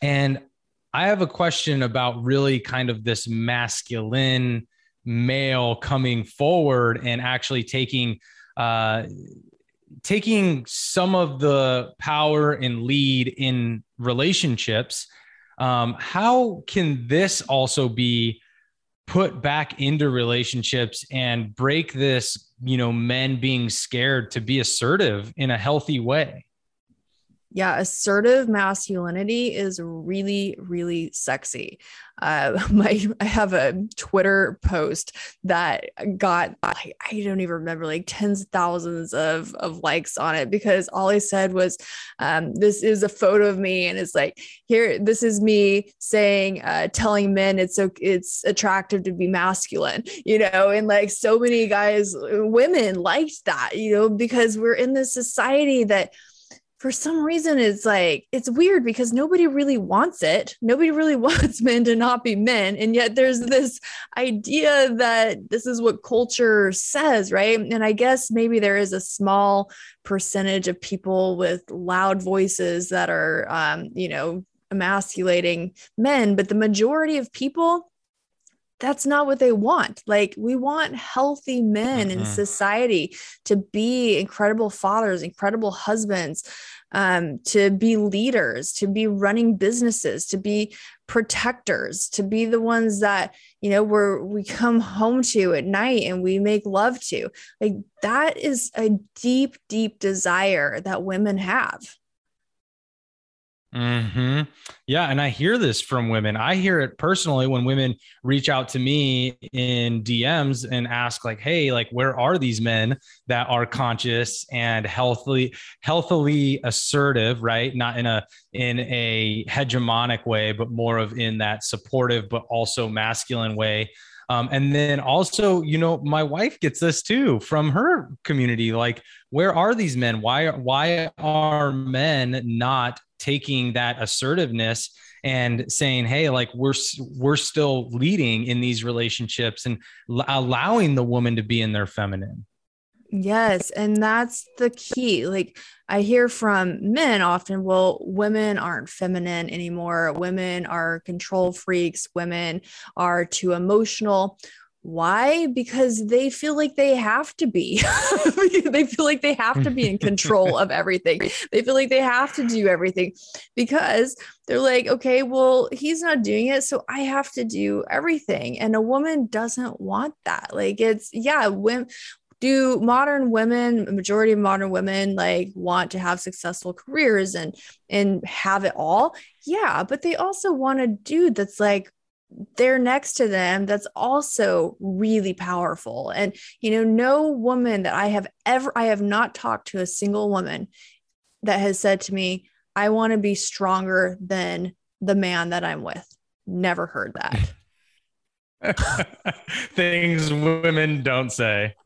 And I have a question about really kind of this masculine male coming forward and actually taking uh, taking some of the power and lead in relationships. Um, how can this also be put back into relationships and break this, you know, men being scared to be assertive in a healthy way? Yeah, assertive masculinity is really, really sexy. Uh, my I have a Twitter post that got I, I don't even remember like tens of thousands of of likes on it because all I said was, um, "This is a photo of me," and it's like here, this is me saying, uh, telling men it's so it's attractive to be masculine, you know, and like so many guys, women liked that, you know, because we're in this society that for some reason it's like it's weird because nobody really wants it. Nobody really wants men to not be men and yet there's this idea that this is what culture says right? And i guess maybe there is a small percentage of people with loud voices that are um, you know emasculating men but the majority of people that's not what they want. Like, we want healthy men mm-hmm. in society to be incredible fathers, incredible husbands, um, to be leaders, to be running businesses, to be protectors, to be the ones that, you know, we're, we come home to at night and we make love to. Like, that is a deep, deep desire that women have. Hmm. Yeah, and I hear this from women. I hear it personally when women reach out to me in DMs and ask, like, "Hey, like, where are these men that are conscious and healthily, healthily assertive? Right? Not in a in a hegemonic way, but more of in that supportive, but also masculine way." Um, and then also, you know, my wife gets this too from her community. Like, where are these men? Why why are men not taking that assertiveness and saying hey like we're we're still leading in these relationships and l- allowing the woman to be in their feminine yes and that's the key like i hear from men often well women aren't feminine anymore women are control freaks women are too emotional why? Because they feel like they have to be. they feel like they have to be in control of everything. They feel like they have to do everything because they're like, okay, well, he's not doing it. So I have to do everything. And a woman doesn't want that. Like, it's, yeah, when, do modern women majority of modern women like want to have successful careers and and have it all? Yeah but they also want a dude that's like they're next to them that's also really powerful. And you know no woman that i have ever i have not talked to a single woman that has said to me i want to be stronger than the man that i'm with. Never heard that things women don't say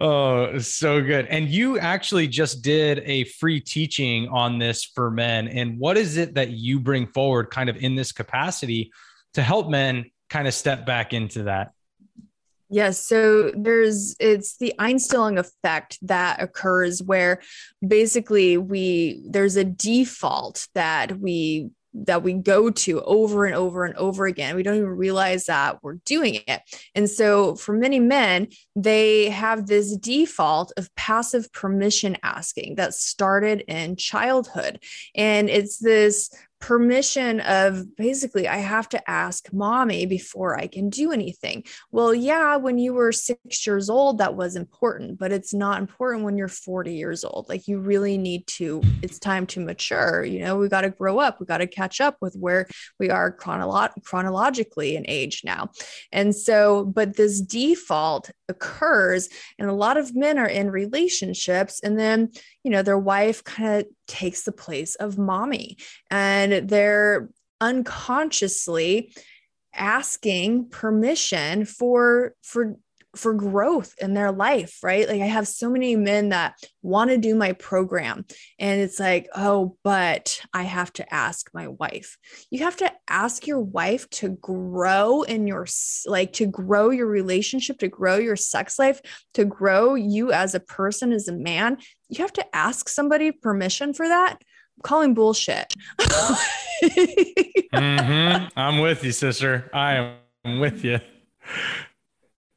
Oh, so good. And you actually just did a free teaching on this for men. And what is it that you bring forward kind of in this capacity to help men kind of step back into that? Yes. So there's, it's the Einstellung effect that occurs where basically we, there's a default that we that we go to over and over and over again. We don't even realize that we're doing it. And so, for many men, they have this default of passive permission asking that started in childhood. And it's this permission of basically, I have to ask mommy before I can do anything. Well, yeah, when you were six years old, that was important, but it's not important when you're 40 years old. Like, you really need to, it's time to mature. You know, we got to grow up, we got to catch up with where we are chronolo- chronologically in age now. And so, but this default occurs, and a lot of men are in relationships, and then, you know, their wife kind of takes the place of mommy. And they're unconsciously asking permission for for for growth in their life, right? Like I have so many men that want to do my program and it's like, "Oh, but I have to ask my wife." You have to ask your wife to grow in your like to grow your relationship, to grow your sex life, to grow you as a person as a man. You have to ask somebody permission for that. I'm calling bullshit. mm-hmm. I'm with you, sister. I am with you.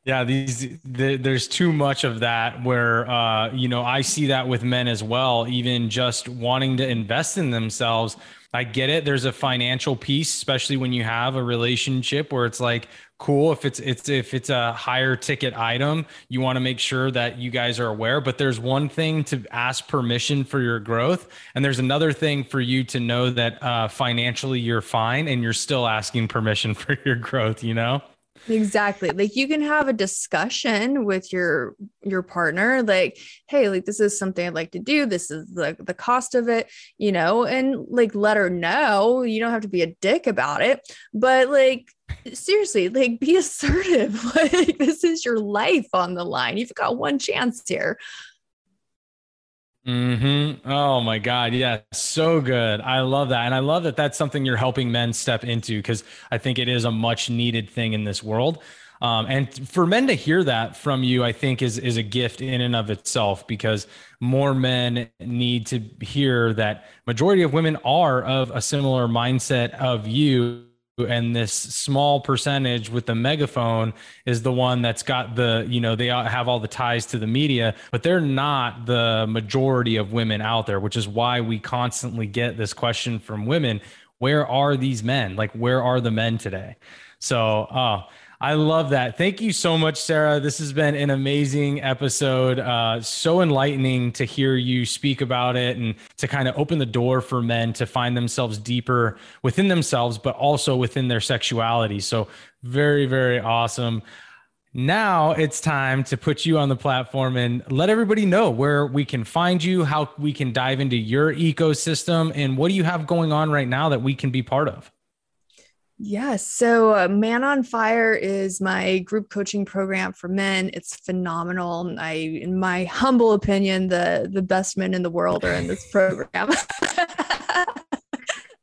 Yeah, these the, there's too much of that where uh, you know I see that with men as well. Even just wanting to invest in themselves, I get it. There's a financial piece, especially when you have a relationship where it's like cool if it's it's if it's a higher ticket item, you want to make sure that you guys are aware. But there's one thing to ask permission for your growth, and there's another thing for you to know that uh, financially you're fine and you're still asking permission for your growth. You know. Exactly. Like you can have a discussion with your your partner like, "Hey, like this is something I'd like to do. This is the the cost of it," you know, and like let her know. You don't have to be a dick about it, but like seriously, like be assertive. Like this is your life on the line. You've got one chance here. Hmm. Oh my God. Yeah. So good. I love that, and I love that that's something you're helping men step into because I think it is a much needed thing in this world. Um, and for men to hear that from you, I think is is a gift in and of itself because more men need to hear that majority of women are of a similar mindset of you and this small percentage with the megaphone is the one that's got the you know they have all the ties to the media but they're not the majority of women out there which is why we constantly get this question from women where are these men? Like where are the men today? So uh, I love that. Thank you so much, Sarrah. This has been an amazing episode. Uh, so enlightening to hear you speak about it and to kind of open the door for men to find themselves deeper within themselves, but also within their sexuality. So, very, very awesome. Now it's time to put you on the platform and let everybody know where we can find you, how we can dive into your ecosystem, and what do you have going on right now that we can be part of. Yes. So, uh, Man on Fire is my group coaching program for men. It's phenomenal. I, in my humble opinion, the the best men in the world are in this program.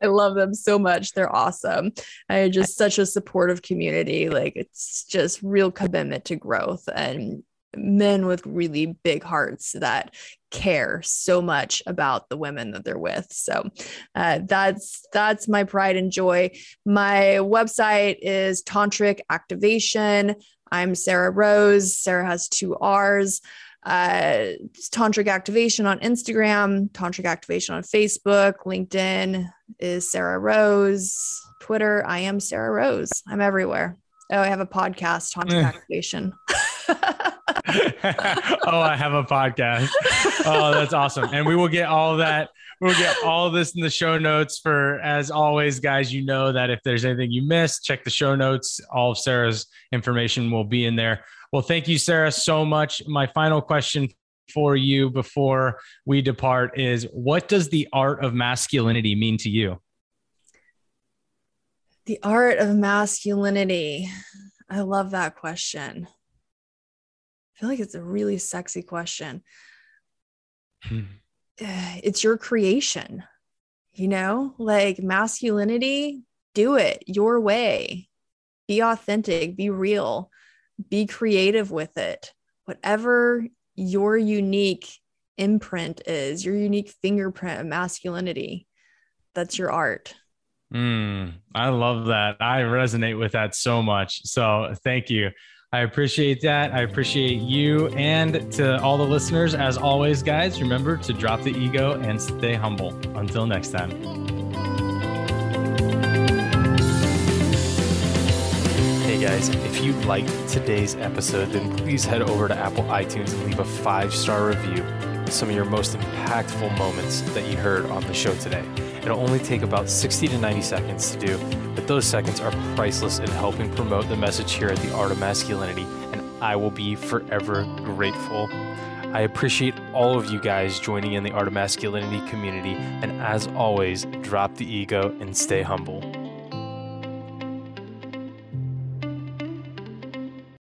I love them so much. They're awesome. I just such a supportive community. Like it's just real commitment to growth and men with really big hearts that care so much about the women that they're with. So uh, that's that's my pride and joy. My website is tantric activation. I'm sarrah rose. Sarrah has two r's. Uh, tantric activation on instagram tantric activation on facebook linkedin is sarrah rose. Twitter i am sarrah rose. I'm everywhere. Oh i have a podcast tantric activation oh, I have a podcast. Oh, that's awesome. And we will get all that. We'll get all this in the show notes for, as always, guys. You know that if there's anything you missed, check the show notes. All of Sarrah's information will be in there. Well, thank you, Sarah, so much. My final question for you before we depart is what does the art of masculinity mean to you? The art of masculinity. I love that question. I feel like it's a really sexy question. Hmm. It's your creation, you know, like masculinity, do it your way. Be authentic, be real, be creative with it. Whatever your unique imprint is, your unique fingerprint of masculinity, that's your art. Mm, I love that. I resonate with that so much. So thank you. I appreciate that. I appreciate you. And to all the listeners, as always, guys, remember to drop the ego and stay humble. Until next time. Hey guys, if you liked today's episode, then please head over to Apple iTunes and leave a five star review some of your most impactful moments that you heard on the show today. It'll only take about 60 to 90 seconds to do, but those seconds are priceless in helping promote the message here at the Art of Masculinity, and I will be forever grateful. I appreciate all of you guys joining in the Art of Masculinity community, and as always, drop the ego and stay humble.